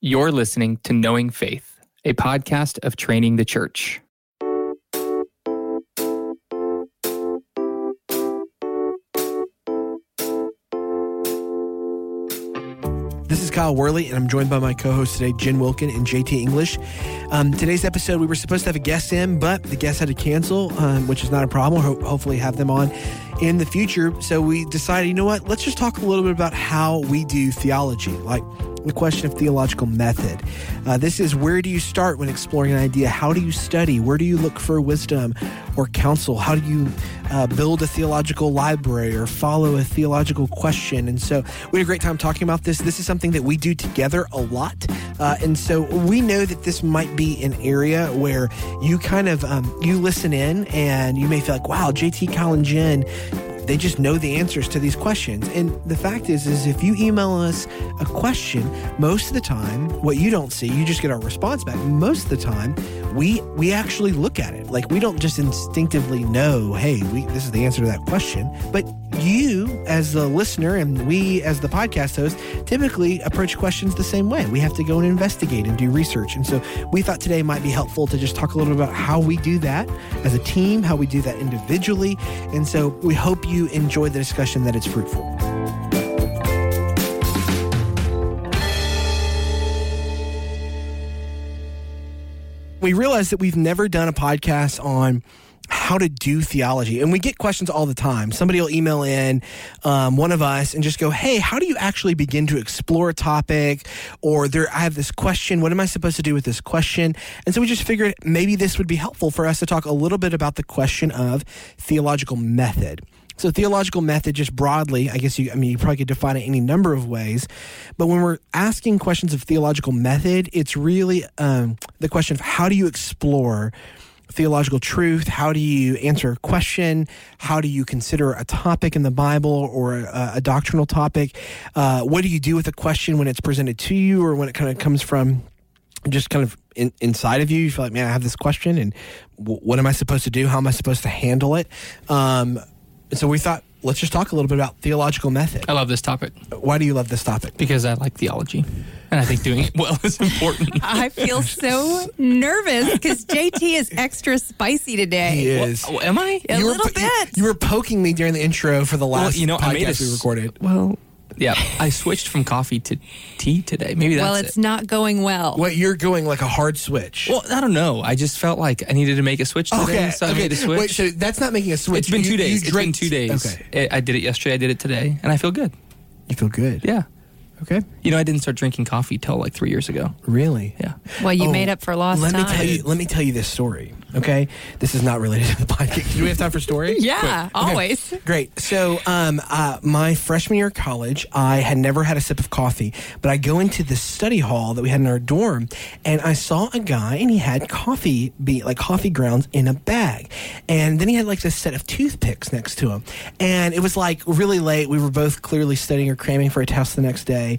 You're listening to Knowing Faith, a podcast of training the church. This is Kyle Worley, and I'm joined by my co hosts today, Jen Wilkin and JT English. Um, today's episode, we were supposed to have a guest in, but the guest had to cancel, um, which is not a problem. We'll ho- hopefully have them on in the future. So we decided, you know what, let's just talk a little bit about how we do theology, like the question of theological method. Uh, this is where do you start when exploring an idea? How do you study? Where do you look for wisdom or counsel? How do you uh, build a theological library or follow a theological question? And so we had a great time talking about this. This is something that we do together a lot. Uh, and so we know that this might be an area where you kind of um, you listen in and you may feel like, wow, JT, and Jen they just know the answers to these questions. And the fact is, is if you email us a question, most of the time, what you don't see, you just get our response back. Most of the time, we we actually look at it. Like we don't just instinctively know, hey, we, this is the answer to that question. But you, as the listener, and we, as the podcast host, typically approach questions the same way. We have to go and investigate and do research. And so we thought today might be helpful to just talk a little bit about how we do that as a team, how we do that individually. And so we hope you enjoy the discussion, that it's fruitful. We realized that we've never done a podcast on how to do theology. And we get questions all the time. Somebody will email in um, one of us and just go, Hey, how do you actually begin to explore a topic? Or there, I have this question. What am I supposed to do with this question? And so we just figured maybe this would be helpful for us to talk a little bit about the question of theological method. So theological method, just broadly, I guess you, I mean, you probably could define it any number of ways. But when we're asking questions of theological method, it's really um, the question of how do you explore theological truth? How do you answer a question? How do you consider a topic in the Bible or a, a doctrinal topic? Uh, what do you do with a question when it's presented to you or when it kind of comes from just kind of in, inside of you? You feel like, man, I have this question and w- what am I supposed to do? How am I supposed to handle it? Um, so we thought, let's just talk a little bit about theological method. I love this topic Why do you love this topic? because I like theology. And I think doing it well is important. I feel so nervous because JT is extra spicy today. He is. Oh, am I? A you little po- you- bit. You, were poking me during the intro for the last you know, podcast I made a we recorded. Well, yeah, I switched from coffee to tea today. Maybe that's well, it's it. not going well. What you're going like a hard switch? Well, I don't know. I just felt like I needed to make a switch today, okay, so I okay. made a switch. Wait, so that's not making a switch. it's been You- two days. You It's been two days. Okay, I I did it yesterday. I did it today, and I feel good. you feel good. Yeah. Okay. You know, I didn't start drinking coffee till like three years ago. Really? Yeah. well, you Oh, made up for lost let time. me tell you. Let me tell you this story. Okay, this is not related to the podcast. Do we have time for story? yeah, Okay. always. Great. So, um, uh, my freshman year of college, I had never had a sip of coffee, but I go into the study hall that we had in our dorm, and I saw a guy, and he had coffee, be like coffee grounds in a bag, and then he had like this set of toothpicks next to him, and it was like really late. We were both clearly studying or cramming for a test the next day.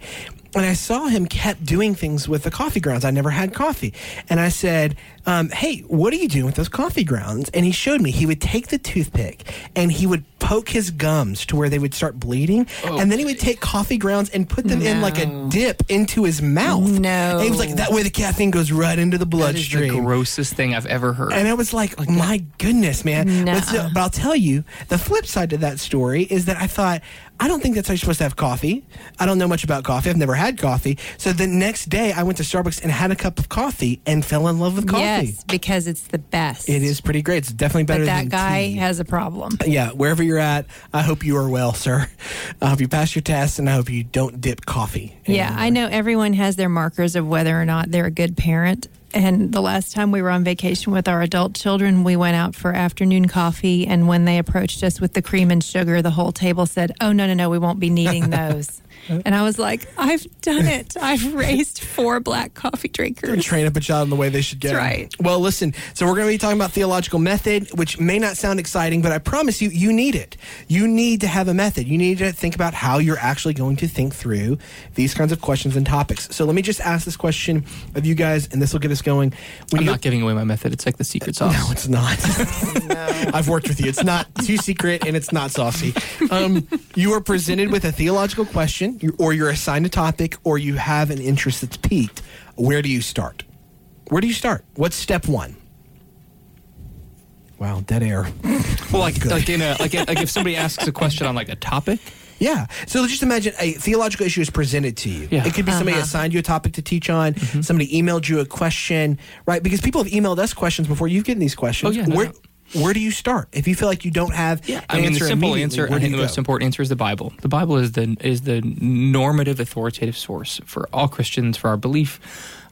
And I saw him kept doing things with the coffee grounds. I never had coffee. And I said, um, Hey, what are you doing with those coffee grounds? And he showed me. He would take the toothpick and he would poke his gums to where they would start bleeding. And then he would take coffee grounds and put them in like a dip into his mouth. No. And he was like, That way the caffeine goes right into the That is the bloodstream. grossest thing I've ever heard. And I was like, my goodness, man. Nuh-uh. But, so- but I'll tell you, the flip side to that story is that I thought, I don't think that's how you're supposed to have coffee. I don't know much about coffee. I've never had coffee. So the next day, I went to Starbucks and had a cup of coffee and fell in love with coffee. Yes, because it's the best. It is pretty great. It's definitely better But that than guy tea. has a problem. Yeah, wherever you're at, I hope you are well, sir. I hope you pass your test, and I hope you don't dip coffee. Yeah. I know everyone has their markers of whether or not they're a good parent. And the last time we were on vacation with our adult children, we went out for afternoon coffee. And when they approached us with the cream and sugar, the whole table said, Oh, no, no, no, we won't be needing those. and I was like, I've done it. I've raised four black coffee drinkers. train up a child in the way they should get. That's right. Well, listen. So we're going to be talking about theological method, which may not sound exciting, but I promise you, you need it. You need to have a method. You need to think about how you're actually going to think through these kinds of questions and topics. So let me just ask this question of you guys, and this will get us going. When I'm you, not giving away my method. It's like the secret sauce. no, it's not. I've worked with you. It's not too secret and it's not saucy. Um, you are presented with a theological question or you're assigned a topic, or you have an interest that's peaked, where do you start? Where do you start? What's step one? Wow, dead air. Well, like like in a like, like if somebody asks a question on like a topic, Yeah. So just imagine a theological issue is presented to you. Yeah. It could be somebody uh-huh. assigned you a topic to teach on, mm-hmm. somebody emailed you a question, right? Because people have emailed us questions before you've gotten these questions. Oh, yeah, no where, doubt. where do you start? If you feel like you don't have Yeah, an I mean the simple answer. I think the most important answer is the Bible. The Bible is the is the normative, authoritative source for all Christians for our belief,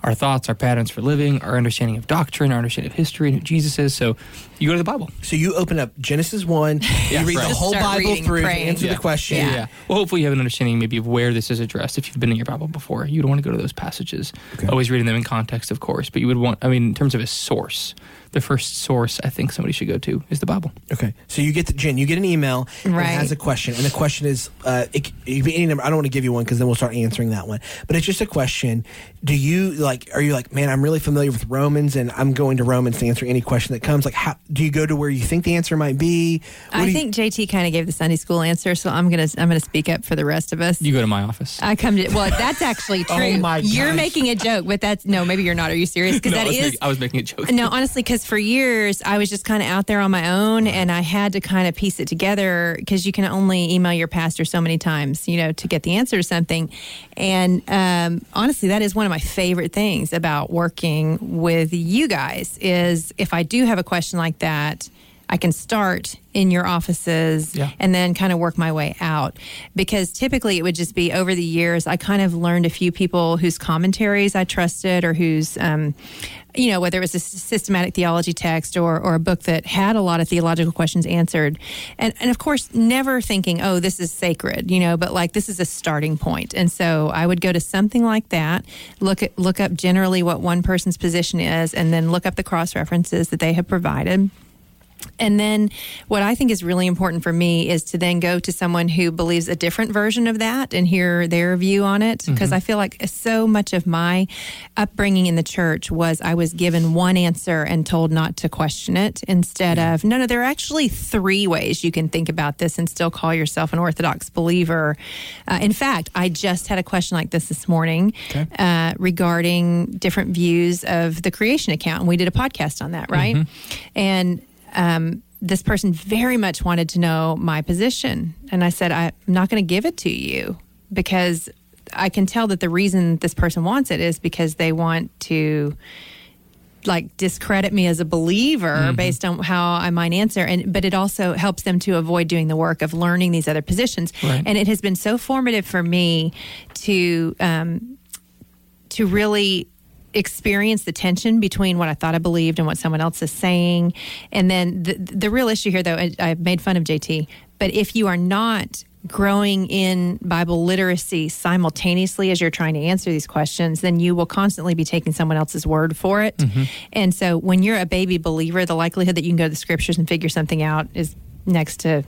our thoughts, our patterns for living, our understanding of doctrine, our understanding of history, and who Jesus is. So you go to the Bible. So you open up Genesis 1, Yeah, you read right. the whole Bible reading, through praying. to answer Yeah. the question. Yeah. Yeah. Well, hopefully you have an understanding maybe of where this is addressed. If you've been in your Bible before, you don't want to go to those passages. Okay. Always reading them in context, of course. But you would want. I mean, in terms of a source, the first source I think somebody should go to is the Bible. Okay, so you get the Jen, you get an email and it Right. has a question, and the question is, uh, it, it be any number. I don't want to give you one because then we'll start answering that one. But it's just a question. Do you like? Are you like, man? I'm really familiar with Romans, and I'm going to Romans to answer any question that comes. Like, how do you go to where you think the answer might be? What I do you- think JT kind of gave the Sunday school answer, so I'm gonna I'm gonna speak up for the rest of us. You go to my office. I come to well, that's actually true. Oh my You're gosh. making a joke, but that's no, maybe you're not. Are you serious? Because No, that was is making- I was making a joke. no, honestly, because for years I was just kind of out there on my own, and I had to kind of piece it together because you can only email your pastor so many times, you know, to get the answer to something. And um, honestly, that is one of my favorite things about working with you guys is if I do have a question like that. I can start in your offices Yeah. and then kind of work my way out. Because typically it would just be over the years, I kind of learned a few people whose commentaries I trusted or whose, um, you know, whether it was a systematic theology text or, or a book that had a lot of theological questions answered. And, and of course, never thinking, oh, this is sacred, you know, but like this is a starting point. And so I would go to something like that, look at, look up generally what one person's position is, and then look up the cross references that they have provided. And then what I think is really important for me is to then go to someone who believes a different version of that and hear their view on it. Because I feel like so much of my upbringing in the church was I was given one answer and told not to question it instead of, no, no, there are actually three ways you can think about this and still call yourself an Orthodox believer. Uh, in fact, I just had a question like this this morning uh, regarding different views of the creation account. And we did a podcast on that, right? And um, this person very much wanted to know my position. And I said, I'm not going to give it to you because I can tell that the reason this person wants it is because they want to like discredit me as a believer based on how I might answer and but it also helps them to avoid doing the work of learning these other positions Right. and it has been so formative for me to um, to really experience the tension between what I thought I believed and what someone else is saying. And then the, the real issue here, though, I, I've made fun of JT, but if you are not growing in Bible literacy simultaneously as you're trying to answer these questions, then you will constantly be taking someone else's word for it. Mm-hmm. And so when you're a baby believer, the likelihood that you can go to the scriptures and figure something out is next to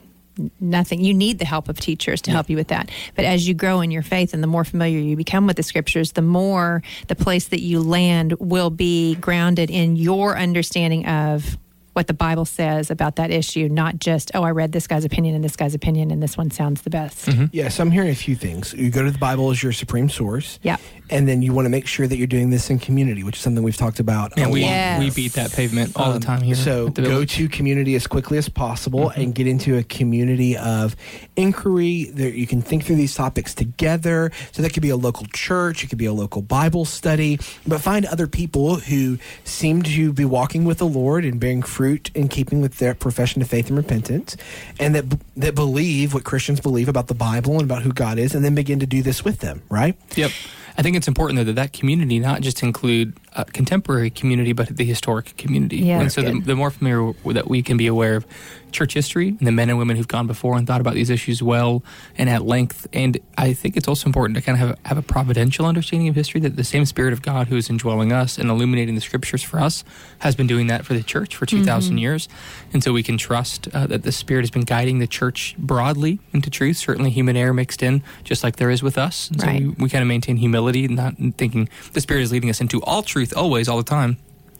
nothing. You need the help of teachers to help you with that. But as you grow in your faith and the more familiar you become with the scriptures, the more the place that you land will be grounded in your understanding of what the Bible says about that issue, not just, oh, I read this guy's opinion and this guy's opinion and this one sounds the best. Mm-hmm. Yes, I'm hearing a few things. You go to the Bible as your supreme source. Yeah. And then you want to make sure that you're doing this in community, which is something we've talked about. a And we lot. Yes. we beat that pavement all the Um, time here. So go to community as quickly as possible and get into a community of inquiry. that you can think through these topics together. So that could be a local church, it could be a local Bible study, but find other people who seem to be walking with the Lord and bearing fruit in keeping with their profession of faith and repentance, and that that believe what Christians believe about the Bible and about who God is, and then begin to do this with them. Right? Yep. I think it's important though that that community not just include uh, contemporary community, but the historic community. Yeah, and so the, the more familiar that we can be aware of church history and the men and women who've gone before and thought about these issues well and at length. And I think it's also important to kind of have, have a providential understanding of history that the same Spirit of God who is indwelling us and illuminating the scriptures for us has been doing that for the church for 2,000 years. And so we can trust uh, that the Spirit has been guiding the church broadly into truth, certainly human error mixed in, just like there is with us. And so Right. we, we kind of maintain humility, not thinking the Spirit is leading us into all truth always, all the time,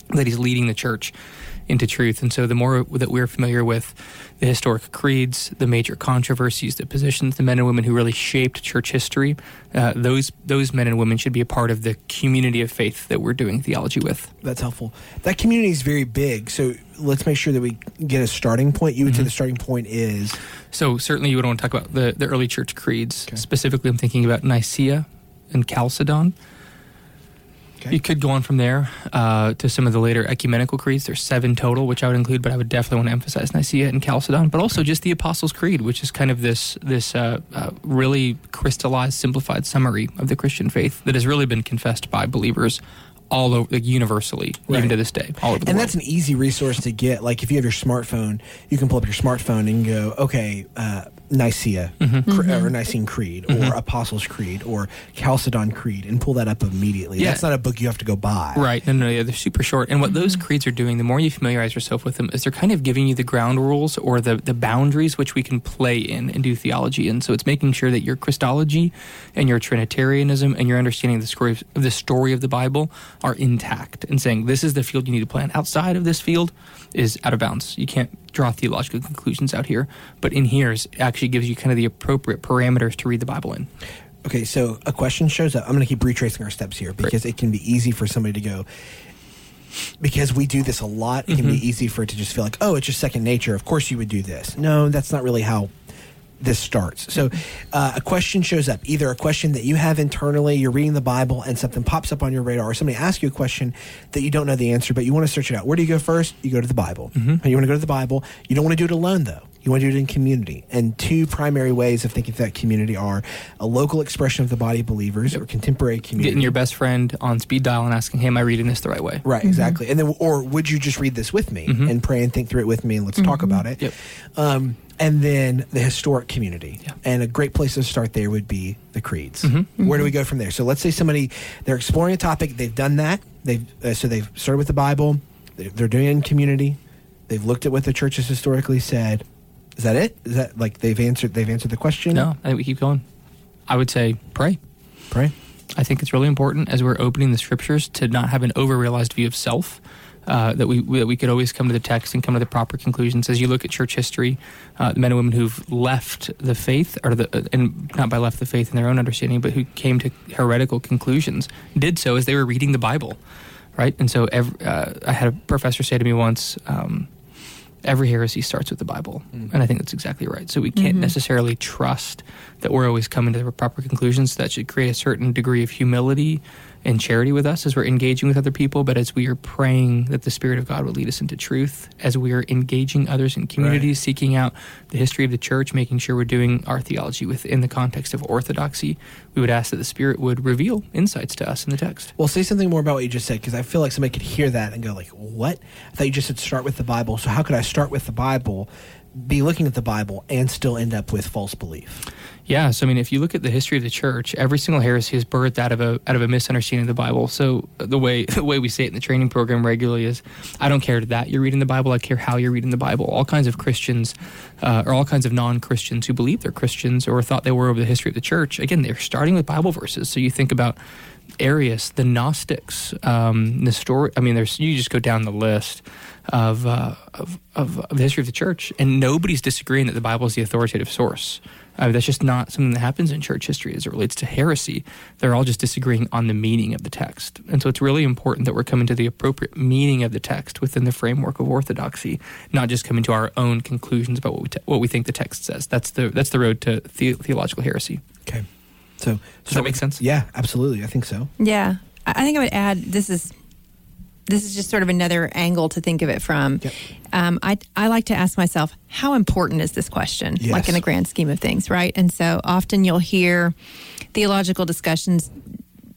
that He's leading the church into truth. And so the more that we're familiar with the historic creeds, the major controversies, the positions, the men and women who really shaped church history, uh, those those men and women should be a part of the community of faith that we're doing theology with. That's helpful. That community is very big, so let's make sure that we get a starting point. You would say the starting point is So certainly you would want to talk about the, the early church creeds. Okay. Specifically, I'm thinking about Nicaea and Chalcedon. Okay. You could go on from there uh, to some of the later ecumenical creeds. There's seven total, which I would include, but I would definitely want to emphasize Nicaea and Chalcedon. But also just the Apostles' Creed, which is kind of this this uh, uh, really crystallized, simplified summary of the Christian faith that has really been confessed by believers all over, like universally, Right. even to this day, all over the and world. that's an easy resource to get. Like if you have your smartphone, you can pull up your smartphone and go, okay, uh, Nicaea Mm-hmm. cre- or mm-hmm. Nicene Creed or mm-hmm. Apostles' Creed or Chalcedon Creed and pull that up immediately. Yeah. That's not a book you have to go buy. Right. No, no, yeah, they're super short. And what those mm-hmm. creeds are doing, the more you familiarize yourself with them, is they're kind of giving you the ground rules or the, the boundaries which we can play in and do theology. And so it's making sure that your Christology and your Trinitarianism and your understanding of the story of, of the story of the Bible are intact and saying this is the field you need to plan. Outside of this field is out of bounds. You can't draw theological conclusions out here. But in here is actually gives you kind of the appropriate parameters to read the Bible in. Okay, so a question shows up. I'm going to keep retracing our steps here because it can be easy for somebody to go. Because we do this a lot, it can Mm-hmm. be easy for it to just feel like, oh, it's just second nature. Of course, you would do this. No, that's not really how this starts. So, uh, a question shows up, either a question that you have internally, you're reading the Bible, and something pops up on your radar, or somebody asks you a question that you don't know the answer, but you want to search it out. Where do you go first? You go to the Bible. Mm-hmm. You want to go to the Bible. You don't want to do it alone, though. You want to do it in community. And two primary ways of thinking of that community are a local expression of the body of believers or contemporary community. Getting your best friend on speed dial and asking, hey, am I reading this the right way? Right, mm-hmm. exactly. And then, or would you just read this with me mm-hmm. and pray and think through it with me and let's talk mm-hmm. about it? Yep. Um, and then the historic community. Yeah. And a great place to start there would be the creeds. Where do we go from there? So let's say somebody, they're exploring a topic, they've done that. They've, uh, so they've started with the Bible, they're, they're doing it in community, they've looked at what the church has historically said. Is that it? Is that like they've answered, they've answered the question? No, I think we keep going. I would say pray. Pray. I think it's really important as we're opening the scriptures to not have an overrealized view of self. Uh, that we that we could always come to the text and come to the proper conclusions. As you look at church history, uh, the men and women who've left the faith, or the and not by left the faith in their own understanding, but who came to heretical conclusions, did so as they were reading the Bible, right? And so, ev uh, I had a professor say to me once. Um, every heresy starts with the Bible. Mm. And I think that's exactly right. So we can't mm-hmm. necessarily trust that we're always coming to the proper conclusions. That should create a certain degree of humility and charity with us as we're engaging with other people, but as we are praying that the Spirit of God will lead us into truth, as we are engaging others in communities, seeking out the history of the church, making sure we're doing our theology within the context of orthodoxy, we would ask that the Spirit would reveal insights to us in the text. Well, say something more about what you just said because I feel like somebody could hear that and go like, "What?" I thought you just said start with the Bible. So how could I start with the Bible, be looking at the Bible, and still end up with false belief? Yeah, so I mean, if you look at the history of the church, every single heresy is birthed out of a out of a misunderstanding of the Bible. So the way the way we say it in the training program regularly is, I don't care that you're reading the Bible. I care how you're reading the Bible. All kinds of Christians, uh, or all kinds of non Christians who believe they're Christians or thought they were over the history of the church. Again, they're starting with Bible verses. So you think about Arius, the Gnostics, um, the story. I mean, there's you just go down the list of, uh, of, of of the history of the church, and nobody's disagreeing that the Bible is the authoritative source. Uh, that's just not something that happens in church history as it relates to heresy. They're all just disagreeing on the meaning of the text, and so it's really important that we're coming to the appropriate meaning of the text within the framework of orthodoxy, not just coming to our own conclusions about what we te- what we think the text says. That's the that's the road to the- theological heresy. Okay. So Does that make sense? Yeah, absolutely. I think so. Yeah, I I think I would add this is this is just sort of another angle to think of it from. Yep. Um, I I like to ask myself, how important is this question? Yes. Like in the grand scheme of things, right? And so often you'll hear theological discussions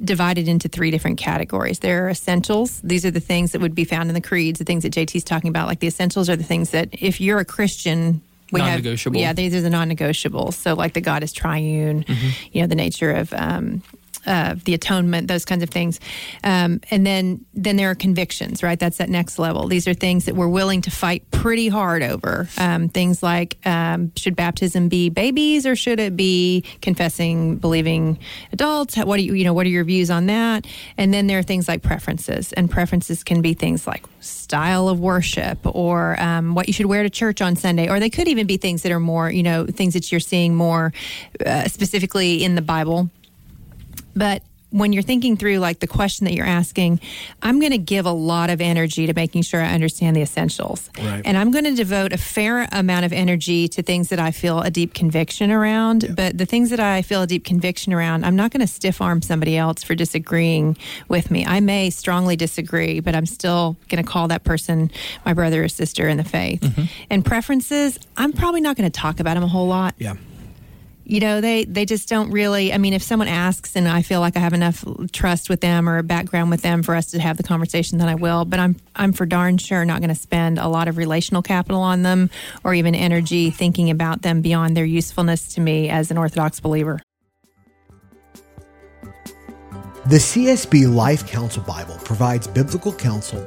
divided into three different categories. There are essentials. These are the things that would be found in the creeds, the things that JT's talking about. Like the essentials are the things that if you're a Christian, we have Non-negotiable. yeah, these are the non-negotiables. So like the God is triune, Mm-hmm. you know, the nature of um, uh, the atonement, those kinds of things, um, and then then there are convictions, right? That's that next level. These are things that we're willing to fight pretty hard over. Um, things like um, should baptism be babies or should it be confessing, believing adults? What do you you know? What are your views on that? And then there are things like preferences, and preferences can be things like style of worship or um, what you should wear to church on Sunday, or they could even be things that are more you know things that you're seeing more uh, specifically in the Bible but when you're thinking through like the question that you're asking, I'm going to give a lot of energy to making sure I understand the essentials. Right. And I'm going to devote a fair amount of energy to things that I feel a deep conviction around. Yeah. But the things that I feel a deep conviction around, I'm not going to stiff arm somebody else for disagreeing with me. I may strongly disagree, but I'm still going to call that person my brother or sister in the faith. Mm-hmm. And preferences, I'm probably not going to talk about them a whole lot Yeah. You know they they just don't really i mean if someone asks and i feel like i have enough trust with them or a background with them for us to have the conversation then i will. But i'm i'm for darn sure not going to spend a lot of relational capital on them or even energy thinking about them beyond their usefulness to me as an orthodox believer. The CSB Life Counsel Bible provides biblical counsel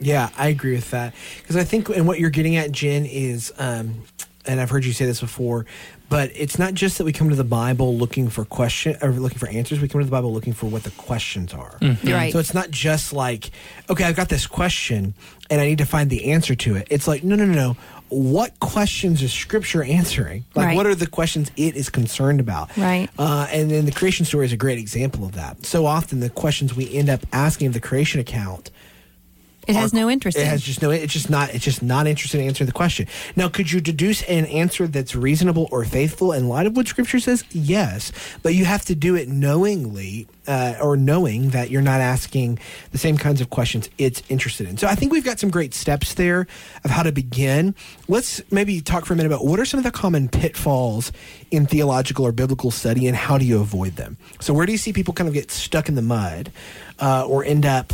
Yeah, I agree with that because I think, and what you're getting at, Jen, is, um, and I've heard you say this before, but it's not just that we come to the Bible looking for question or looking for answers. We come to the Bible looking for what the questions are. Right. So it's not just like, okay, I've got this question and I need to find the answer to it. It's like, no, no, no, no. What questions is Scripture answering? Like, Right. what are the questions it is concerned about? Right. Uh, and then the creation story is a great example of that. So often the questions we end up asking of the creation account it has no interest It in. has just no. It's just not. It's just not interested in answering the question. Now, could you deduce an answer that's reasonable or faithful in light of what Scripture says? Yes, but you have to do it knowingly uh, or knowing that you're not asking the same kinds of questions it's interested in. So I think we've got some great steps there of how to begin. Let's maybe talk for a minute about what are some of the common pitfalls in theological or biblical study, and how do you avoid them? So where do you see people kind of get stuck in the mud uh, or end up?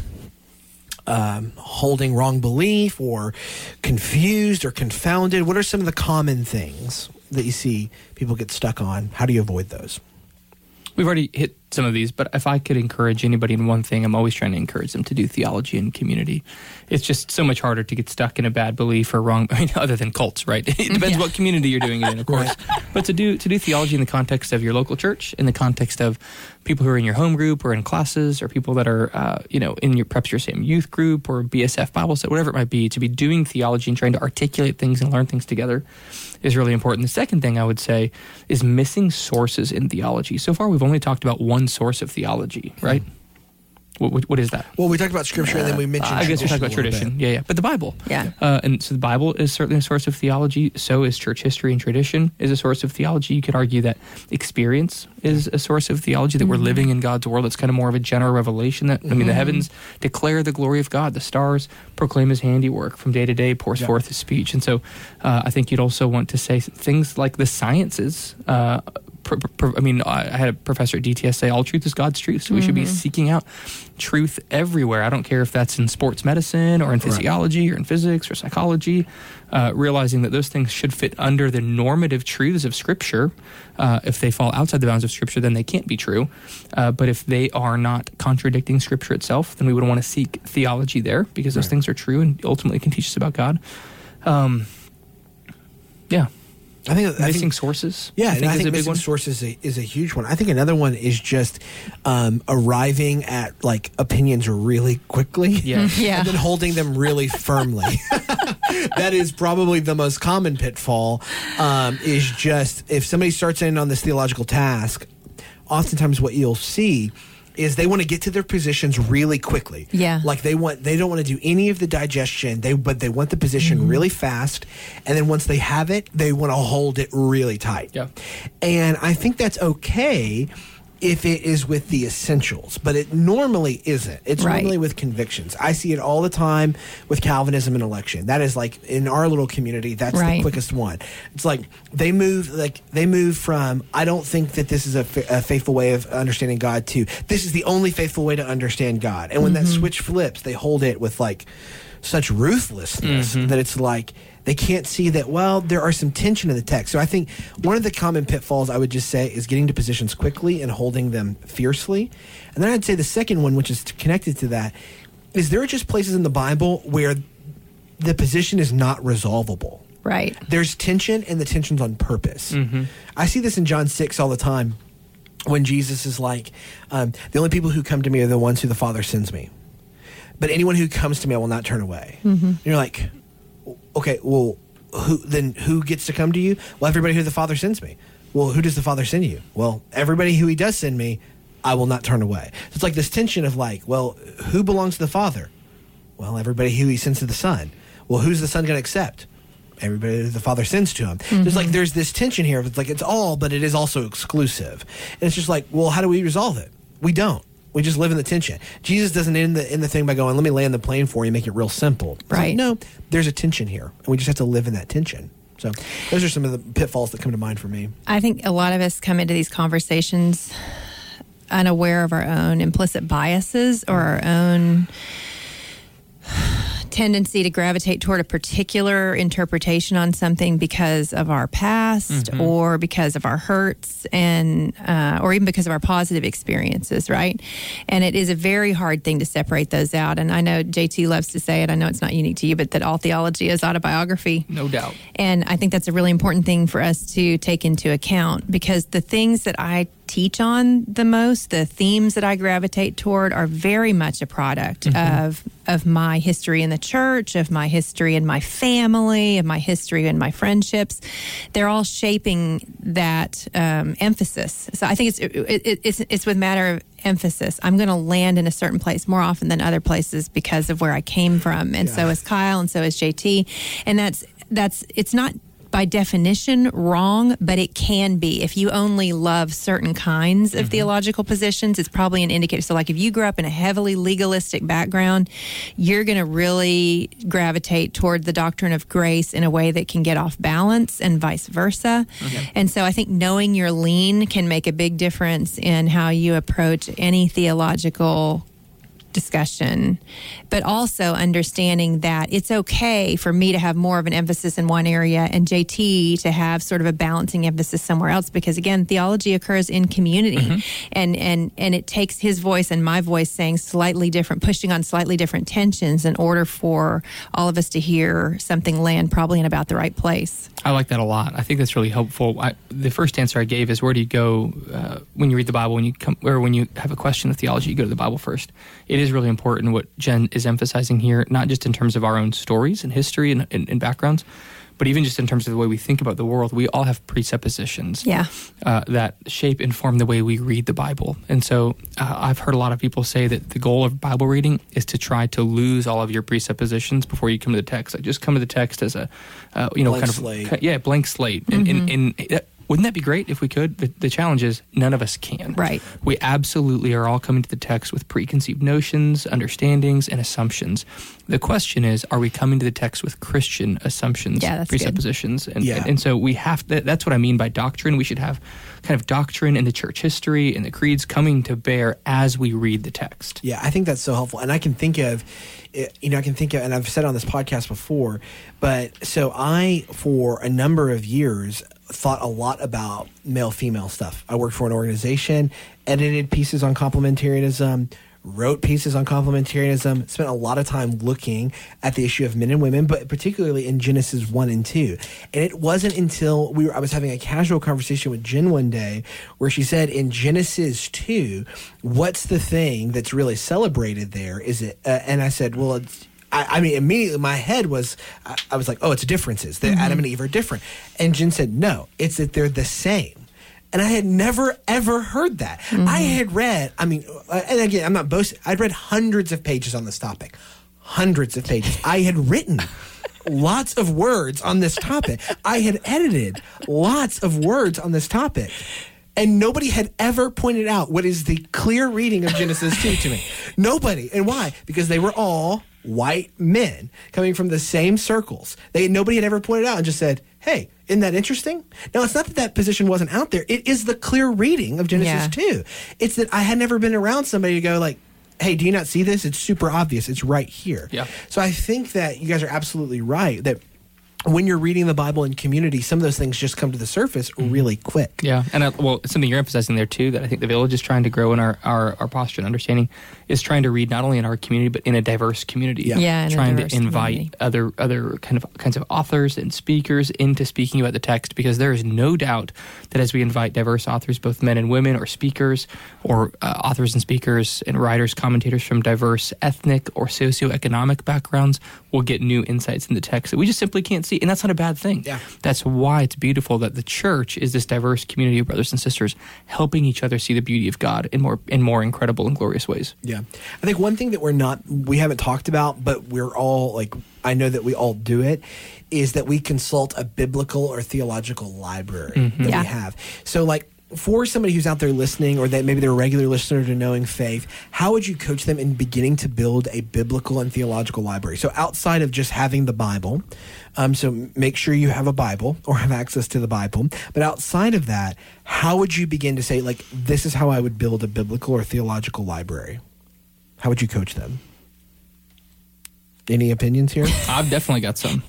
Um, holding wrong belief or confused or confounded? What are some of the common things that you see people get stuck on? How do you avoid those? We've already hit some of these, but if I could encourage anybody in one thing, I'm always trying to encourage them to do theology and community. It's just so much harder to get stuck in a bad belief or wrong. I mean, other than cults, right? It depends what community you're doing it in, of course. But to do to do theology in the context of your local church, in the context of people who are in your home group or in classes, or people that are, uh, you know, in your perhaps your same youth group or BSF Bible set, whatever it might be, to be doing theology and trying to articulate things and learn things together is really important. The second thing I would say is missing sources in theology. So far, we've only talked about one source of theology, right? What, what, what is that? Well, we talked about scripture and then we mentioned. I guess we talked about tradition. Yeah, yeah. But the Bible. Yeah. Uh, and so the Bible is certainly a source of theology. So is church history and tradition is a source of theology. You could argue that experience is a source of theology, that we're living in God's world. It's kind of more of a general revelation that, I mean, the heavens declare the glory of God. The stars proclaim his handiwork from day to day, pours Yeah. forth his speech. And so uh, I think you'd also want to say things like the sciences. Pr- pr- I mean, I had a professor at DTS say all truth is God's truth. So we should be seeking out truth everywhere. I don't care if that's in sports medicine or in Right. physiology or in physics or psychology, uh, realizing that those things should fit under the normative truths of Scripture. Uh, if they fall outside the bounds of Scripture, then they can't be true. Uh, but if they are not contradicting Scripture itself, then we would want to seek theology there because those Right. things are true and ultimately can teach us about God. Um, yeah, I think. I missing think sources. Yeah, I think I is think a big missing one. source is a, is a huge one. I think another one is just um, arriving at like opinions really quickly. Yeah. Yeah. and then holding them really firmly. that is probably the most common pitfall. Um, is just if somebody starts in on this theological task, oftentimes what you'll see is they want to get to their positions really quickly. Yeah. Like they want they don't want to do any of the digestion. They but they want the position Mm-hmm. really fast and then once they have it, they want to hold it really tight. Yeah. And I think that's okay if it is with the essentials, but it normally isn't. It's Right. normally with convictions. I see it all the time with Calvinism and election. That is like in our little community, that's the quickest one. It's like they move like they move from I don't think that this is a, a faithful way of understanding God to this is the only faithful way to understand God. And when that mm-hmm. switch flips, they hold it with like such ruthlessness that it's like they can't see that well there are some tension in the text. So i think one of the common pitfalls i would just say is getting to positions quickly and holding them fiercely. And then i'd say the second one which is connected to that is there are just places in the bible where the position is not resolvable. Right. there's tension and the tension's on purpose. Mm-hmm. i see this in john 6 all the time when jesus is like um, the only people who come to me are the ones who the father sends me but anyone who comes to me i will not turn away mm-hmm. and you're like okay well who then who gets to come to you well everybody who the father sends me well who does the father send you well everybody who he does send me i will not turn away so it's like this tension of like well who belongs to the father well, everybody who he sends to the Son. Well, who's the Son going to accept? Everybody the Father sends to him. There's like mm-hmm. there's this tension here. It's like it's all, but it is also exclusive. And it's just like, well, how do we resolve it? We don't. We just live in the tension. Jesus doesn't end the end the thing by going, "Let me land the plane for you, make it real simple." It's like, Right. no, there's a tension here, and we just have to live in that tension. So, those are some of the pitfalls that come to mind for me. I think a lot of us come into these conversations unaware of our own implicit biases or our own tendency to gravitate toward a particular interpretation on something because of our past or because of our hurts and uh, or even because of our positive experiences right? And it is a very hard thing to separate those out. And i know jt loves to say it. I know it's not unique to you but that all theology is autobiography. No doubt. and I think that's a really important thing for us to take into account because the things that I teach on the most, the themes that I gravitate toward are very much a product of of my history in the church, of my history in my family, of my history in my friendships. They're all shaping that um, emphasis. So I think it's it, it, it's it's with matter of emphasis. I'm going to land in a certain place more often than other places because of where I came from, and so is Kyle, and so is JT, and that's that's it's not by definition wrong, but it can be. If you only love certain kinds of mm-hmm. theological positions, it's probably an indicator. So, like if you grew up in a heavily legalistic background, you're going to really gravitate toward the doctrine of grace in a way that can get off balance and vice versa. And so, I think knowing your lean can make a big difference in how you approach any theological discussion, but also understanding that it's okay for me to have more of an emphasis in one area and JT to have sort of a balancing emphasis somewhere else because again theology occurs in community and and and it takes his voice and my voice saying slightly different pushing on slightly different tensions in order for all of us to hear something land probably in about the right place. I like that a lot. I think that's really helpful. I, the first answer I gave is where do you go uh, when you read the Bible? When you come or when you have a question of theology, you go to the Bible first. It is really important what Jen is emphasizing here, not just in terms of our own stories and history and, and, and backgrounds, but even just in terms of the way we think about the world, we all have presuppositions Yeah. uh, that shape and form the way we read the Bible. And so uh, I've heard a lot of people say that the goal of Bible reading is to try to lose all of your presuppositions before you come to the text. Like just come to the text as a, uh, you know, Blank kind of slate. ki- yeah, blank slate. And, and, and uh, wouldn't that be great if we could? The, the challenge is none of us can. Right. We absolutely are all coming to the text with preconceived notions, understandings, and assumptions. The question is, are we coming to the text with Christian assumptions, Yeah, that's good. presuppositions? And, Yeah. and, and so we have to, that's what I mean by doctrine. We should have kind of doctrine in the church history and the creeds coming to bear as we read the text. Yeah, I think that's so helpful. And I can think of, eh, you know, I can think of, and I've said on this podcast before, but so I, for a number of years, thought a lot about male female stuff. I worked for an organization, edited pieces on complementarianism, wrote pieces on complementarianism, spent a lot of time looking at the issue of men and women, but particularly in Genesis 1 and 2. And it wasn't until we were, I was having a casual conversation with Jen one day where she said in Genesis 2, what's the thing that's really celebrated there? Is it, uh, and I said, well, it's, I, I mean, immediately my head was, I, I was like, oh, it's differences. That Adam and Eve are different. And Jen said, no, it's that they're the same. And I had never ever heard that. I had read, I mean, uh, and again, I'm not boasting. I'd read hundreds of pages on this topic, hundreds of pages. I had written lots of words on this topic. I had edited lots of words on this topic. And nobody had ever pointed out what is the clear reading of Genesis 2 to me. Nobody. And why? Because they were all white men coming from the same circles. They nobody had ever pointed out and just said, "Hey, isn't that interesting?" Now, it's not that that position wasn't out there. It is the clear reading of Genesis Yeah. 2. It's that I had never been around somebody to go like, "Hey, do you not see this? It's super obvious. It's right here." Yeah. So I think that you guys are absolutely right that when you're reading the Bible in community, some of those things just come to the surface really quick. Yeah, and uh, well, something you're emphasizing there too that I think the village is trying to grow in our, our, our posture and understanding is trying to read not only in our community but in a diverse community. Yeah. Yeah, in a trying to invite community. other other kind of kinds of authors and speakers into speaking about the text because there is no doubt that as we invite diverse authors, both men and women, or speakers, or uh, authors and speakers and writers, commentators from diverse ethnic or socioeconomic backgrounds, we'll get new insights in the text that we just simply can't see, and that's not a bad thing. Yeah. That's why it's beautiful that the church is this diverse community of brothers and sisters helping each other see the beauty of God in more in more incredible and glorious ways. Yeah. I think one thing that we're not, we haven't talked about, but we're all like, I know that we all do it, is that we consult a biblical or theological library that Yeah. we mm-hmm. have. So, like, for somebody who's out there listening, or that maybe they're a regular listener to Knowing Faith, how would you coach them in beginning to build a biblical and theological library? So, outside of just having the Bible, um, so make sure you have a Bible or have access to the Bible. But outside of that, how would you begin to say, like, this is how I would build a biblical or theological library? How would you coach them? Any opinions here? I've definitely got some.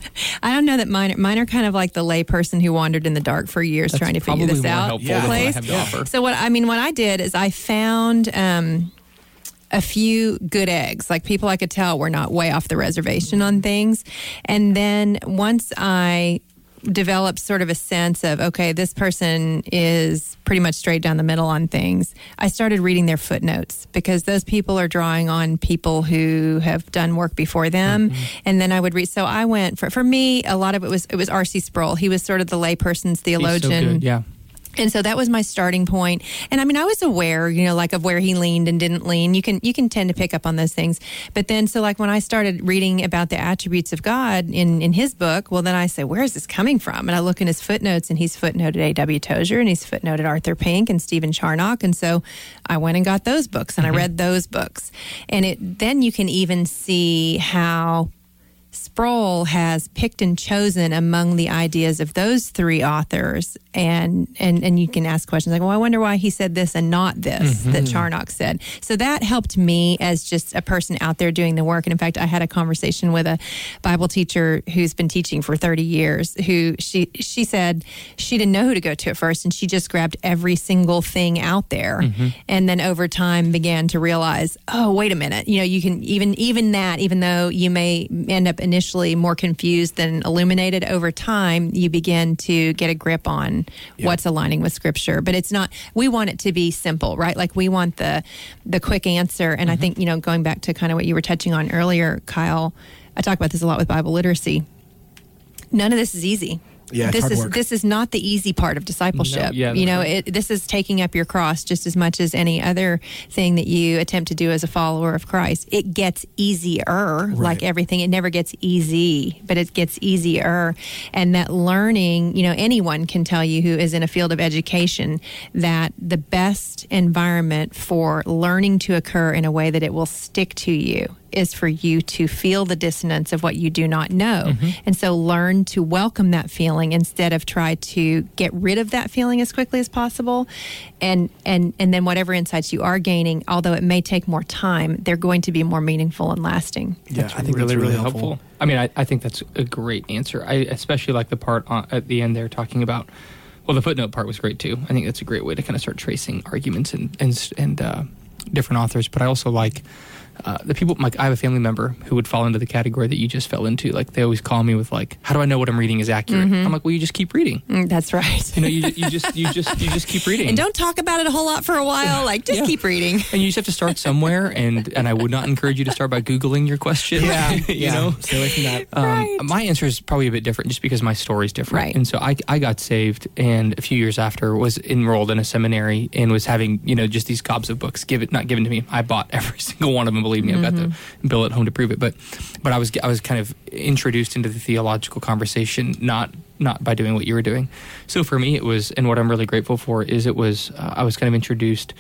I don't know that mine. Mine are kind of like the layperson who wandered in the dark for years That's trying to figure this out. helpful Yeah. than what place. have. So what I mean, what I did is I found um, a few good eggs, like people I could tell were not way off the reservation on things, and then once I developed sort of a sense of okay this person is pretty much straight down the middle on things i started reading their footnotes because those people are drawing on people who have done work before them. Mm-hmm. And then i would read so i went for, for me a lot of it was it was rc sproul. He was sort of the layperson's so theologian. good, Yeah. And so that was my starting. And I mean, I was aware, you know, like of where he leaned and didn't lean. You can you can tend to pick up on those things. But then, so like when I started reading about the attributes of God in in his book, well, then I say, where is this coming from? And I look in his footnotes, and he's footnoted A.W. Tozer, and he's footnoted Arthur Pink and Stephen Charnock. And so I went and got those books, and I mm-hmm. read those books. And it then you can even see how Sproul has picked and chosen among the ideas of those three authors, and and and you can ask questions like, "Well, I wonder why he said this and not this mm-hmm. that Charnock said." So that helped me as just a person out there doing the work. And in fact, I had a conversation with a Bible teacher who's been teaching for thirty years. Who she she said she didn't know who to go to at first, and she just grabbed every single thing out there, mm-hmm. and then over time began to realize, oh, wait a minute, you know, you can even even that, even though you may end up initially more confused than illuminated over time, you begin to get a grip on what's aligning with scripture. But it's not we want it to be simple, right? Like we want the the quick answer. And I mm-hmm. think, you know, going back to kind of what you were touching on earlier, Kyle, I talk about this a lot with Bible literacy none of this is easy. Yeah, this is work. this is not the easy part of discipleship. No, yeah, you know, right. it, this is taking up your cross just as much as any other thing that you attempt to do as a follower of Christ. It gets easier, like everything. It never gets easy, but it gets easier. And that learning, you know, anyone can tell you who is in a field of education that the best environment for learning to occur in a way that it will stick to you is for you to feel the dissonance of what you do not know. And so learn to welcome that feeling instead of try to get rid of that feeling as quickly as possible. And and and then whatever insights you are gaining, although it may take more time, they're going to be more meaningful and lasting. Yeah, I think that's really helpful. I mean, I, I think that's a great answer. I especially like the part on, at the end there talking about. Well, the footnote part was great too. I think that's a great way to kind of start tracing arguments and and and uh, different authors. But I also like uh, the people. Like I have a family member who would fall into the category that you just fell into. Like they always call me with like, "How do I know what I'm reading is accurate?" I'm like, "Well, you just keep reading. Mm, That's right. You know, you, you just you just you just keep reading." and don't talk about it a whole lot for a while. Like just Yeah. keep reading. and you just have to start somewhere. And and I would not encourage you to start by googling your question. Yeah, you yeah. know. Stay away from that. Um, Right. My answer is probably a bit different just because my story's different. Right. And so I, I got saved and a few years after was enrolled in a seminary and was having, you know, just these gobs of books give it not given to me. I bought every single one of them, believe me. I've got the bill at home to prove it. But but I was I was kind of introduced into the theological conversation not not by doing what you were doing. So for me it was and what I'm really grateful for is it was uh, I was kind of introduced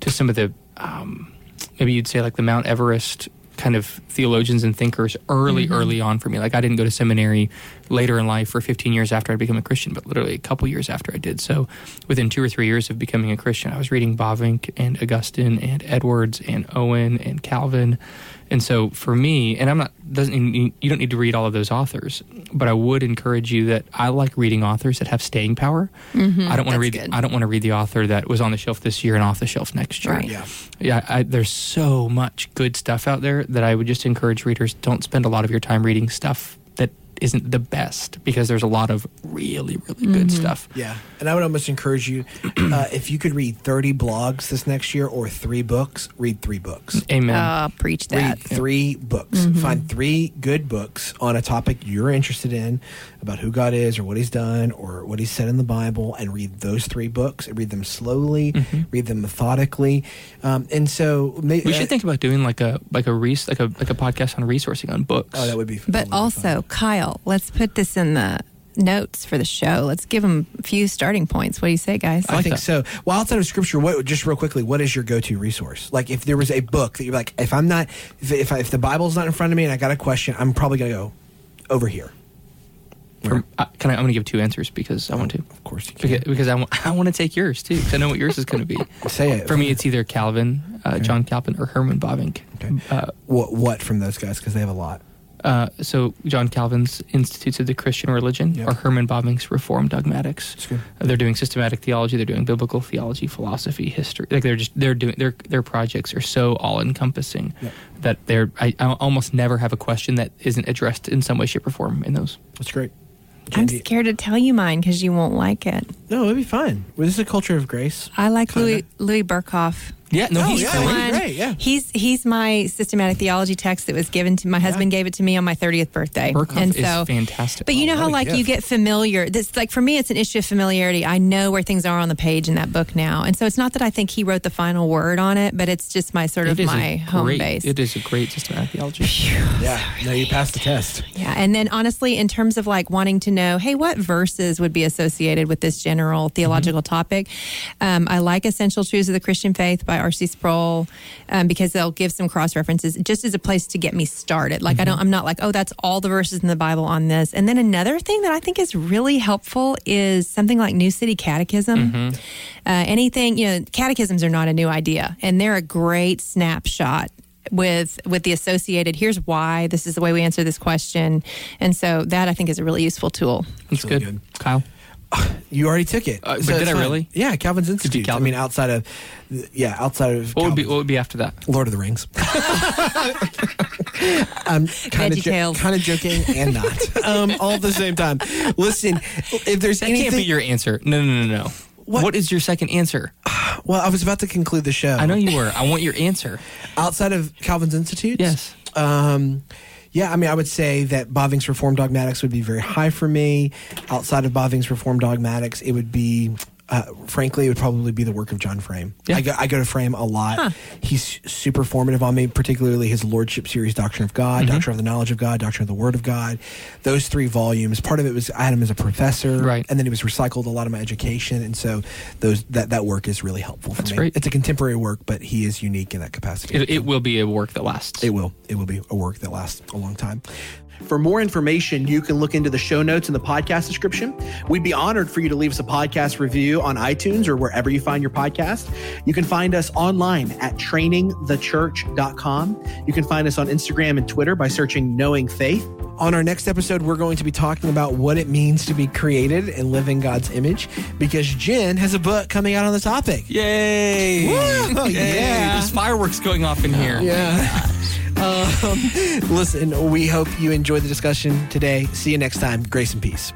to some of the um, maybe you'd say like the Mount Everest kind of theologians and thinkers early, mm-hmm. early on for me. Like I didn't go to seminary later in life for 15 years after I became a Christian, but literally a couple years after I did. So within two or three years of becoming a Christian, I was reading Bavinck and Augustine and Edwards and Owen and Calvin. And so for me, and I'm not doesn't you you don't need to read all of those authors, but I would encourage you that I like reading authors that have staying power. Mm-hmm. I don't want to read good. I don't want to read the author that was on the shelf this year and off the shelf next year. Right. Yeah. Yeah, I, there's so much good stuff out there that I would just encourage readers don't spend a lot of your time reading stuff isn't the best because there's a lot of really, really good stuff. Yeah, and I would almost encourage you uh, if you could read thirty blogs this next year or three books, read three books. Amen. Uh, preach that. Read three books. Find three good books on a topic you're interested in about who God is or what He's done or what He said in the Bible, and read those three books. Read them slowly, read them methodically, um, and so may, we uh, should think about doing like a like a res- like a like a podcast on resourcing on books. Oh, that would be. that But also, be also, fun. Kyle, let's put this in the notes for the show. Let's give them a few starting points. What do you say, guys? I like think that. so. Well, outside of scripture, what just real quickly, what is your go-to resource? Like, if there was a book that you're like, if I'm not, if if, I, if the Bible's not in front of me and I got a question, I'm probably gonna go over here. For- uh, can I? I'm going to give two answers because I want to. Of course, you can. Because, because I want, to take yours too. Because I know what yours is going to be. Say it For me, it's either Calvin, uh, John Calvin, or Herman Bavinck. Okay. Uh, What what from those guys because they have a lot. Uh, so John Calvin's Institutes of the Christian Religion Yep. or Herman Bavinck's Reformed Dogmatics. Uh, they're doing systematic theology. They're doing biblical theology, philosophy, history. Like they're just they're doing their their projects are so all encompassing Yep. that they're I, I almost never have a question that isn't addressed in some way, shape, or form in those. That's great. I'm scared to tell you mine because you won't like it. No, it'd be fine. Well, this is a culture of grace. I like Kinda. Louis Louis Berkhof. Yeah, no, Oh, he's yeah, great. he's great, yeah. He's he's my systematic theology text that was given to my husband gave it to me on my 30th birthday. Berkhof and is so fantastic. But you Oh, know how what a like you get familiar. This like for me it's an issue of familiarity. I know where things are on the page in that book now. And so it's not that I think he wrote the final word on it, but it's just my sort of my home great, base. It is a great systematic theology. Yeah. No, you passed the test. Yeah, and then honestly, in terms of like wanting to know, hey, what verses would be associated with this general theological topic? Um, I like Essential Truths of the Christian Faith by R.C. Sproul um, because they'll give some cross references, just as a place to get me started. Like I don't, I'm not like, oh, that's all the verses in the Bible on this. And then another thing that I think is really helpful is something like New City Catechism. Uh, anything, you know, catechisms are not a new idea, and they're a great snapshot with with the associated here's why this is the way we answer this question and so that i think is a really useful tool That's really good. good. Kyle. You already took it. Uh, but did I fine. really? Yeah, Calvin's Institute. I mean, outside of, yeah, outside of What would be what would be after that? Lord of the Rings. I'm kind of VeggieTales. kind of joking and not, um, all at the same time. Listen, if there's That anything, can't be your answer. No, no, no, no. What? what is your second answer? well, I was about to conclude the show. I know you were. I want your answer. outside of Calvin's Institute. Yes. Um, Yeah, I mean, I would say that Bavinck's Reform Dogmatics would be very high for me. Outside of Bavinck's Reform Dogmatics, it would be, uh, frankly, it would probably be the work of John Frame. Yeah. I, go, I go to Frame a lot. He's super formative on me, particularly his Lordship series, Doctrine of God, Mm-hmm. Doctrine of the Knowledge of God, Doctrine of the Word of God. Those three volumes. Part of it was I had him as a professor, Right. And then he was recycled a lot of my education, and so those that that work is really helpful for That's me. great. It's a contemporary work, but he is unique in that capacity. It, it will be a work that lasts. It will. It will be a work that lasts a long time. For more information, you can look into the show notes in the podcast description. We'd be honored for you to leave us a podcast review on iTunes or wherever you find your podcast. You can find us online at trainingthechurch.com. You can find us on Instagram and Twitter by searching Knowing Faith. On our next episode, we're going to be talking about what it means to be created and live in God's image because Jen has a book coming out on the topic. Yay! Woo! Oh, Yay! Yeah. There's fireworks going off in here. Yeah. Oh um, listen, we hope you enjoyed the discussion today. See you next time. Grace and peace.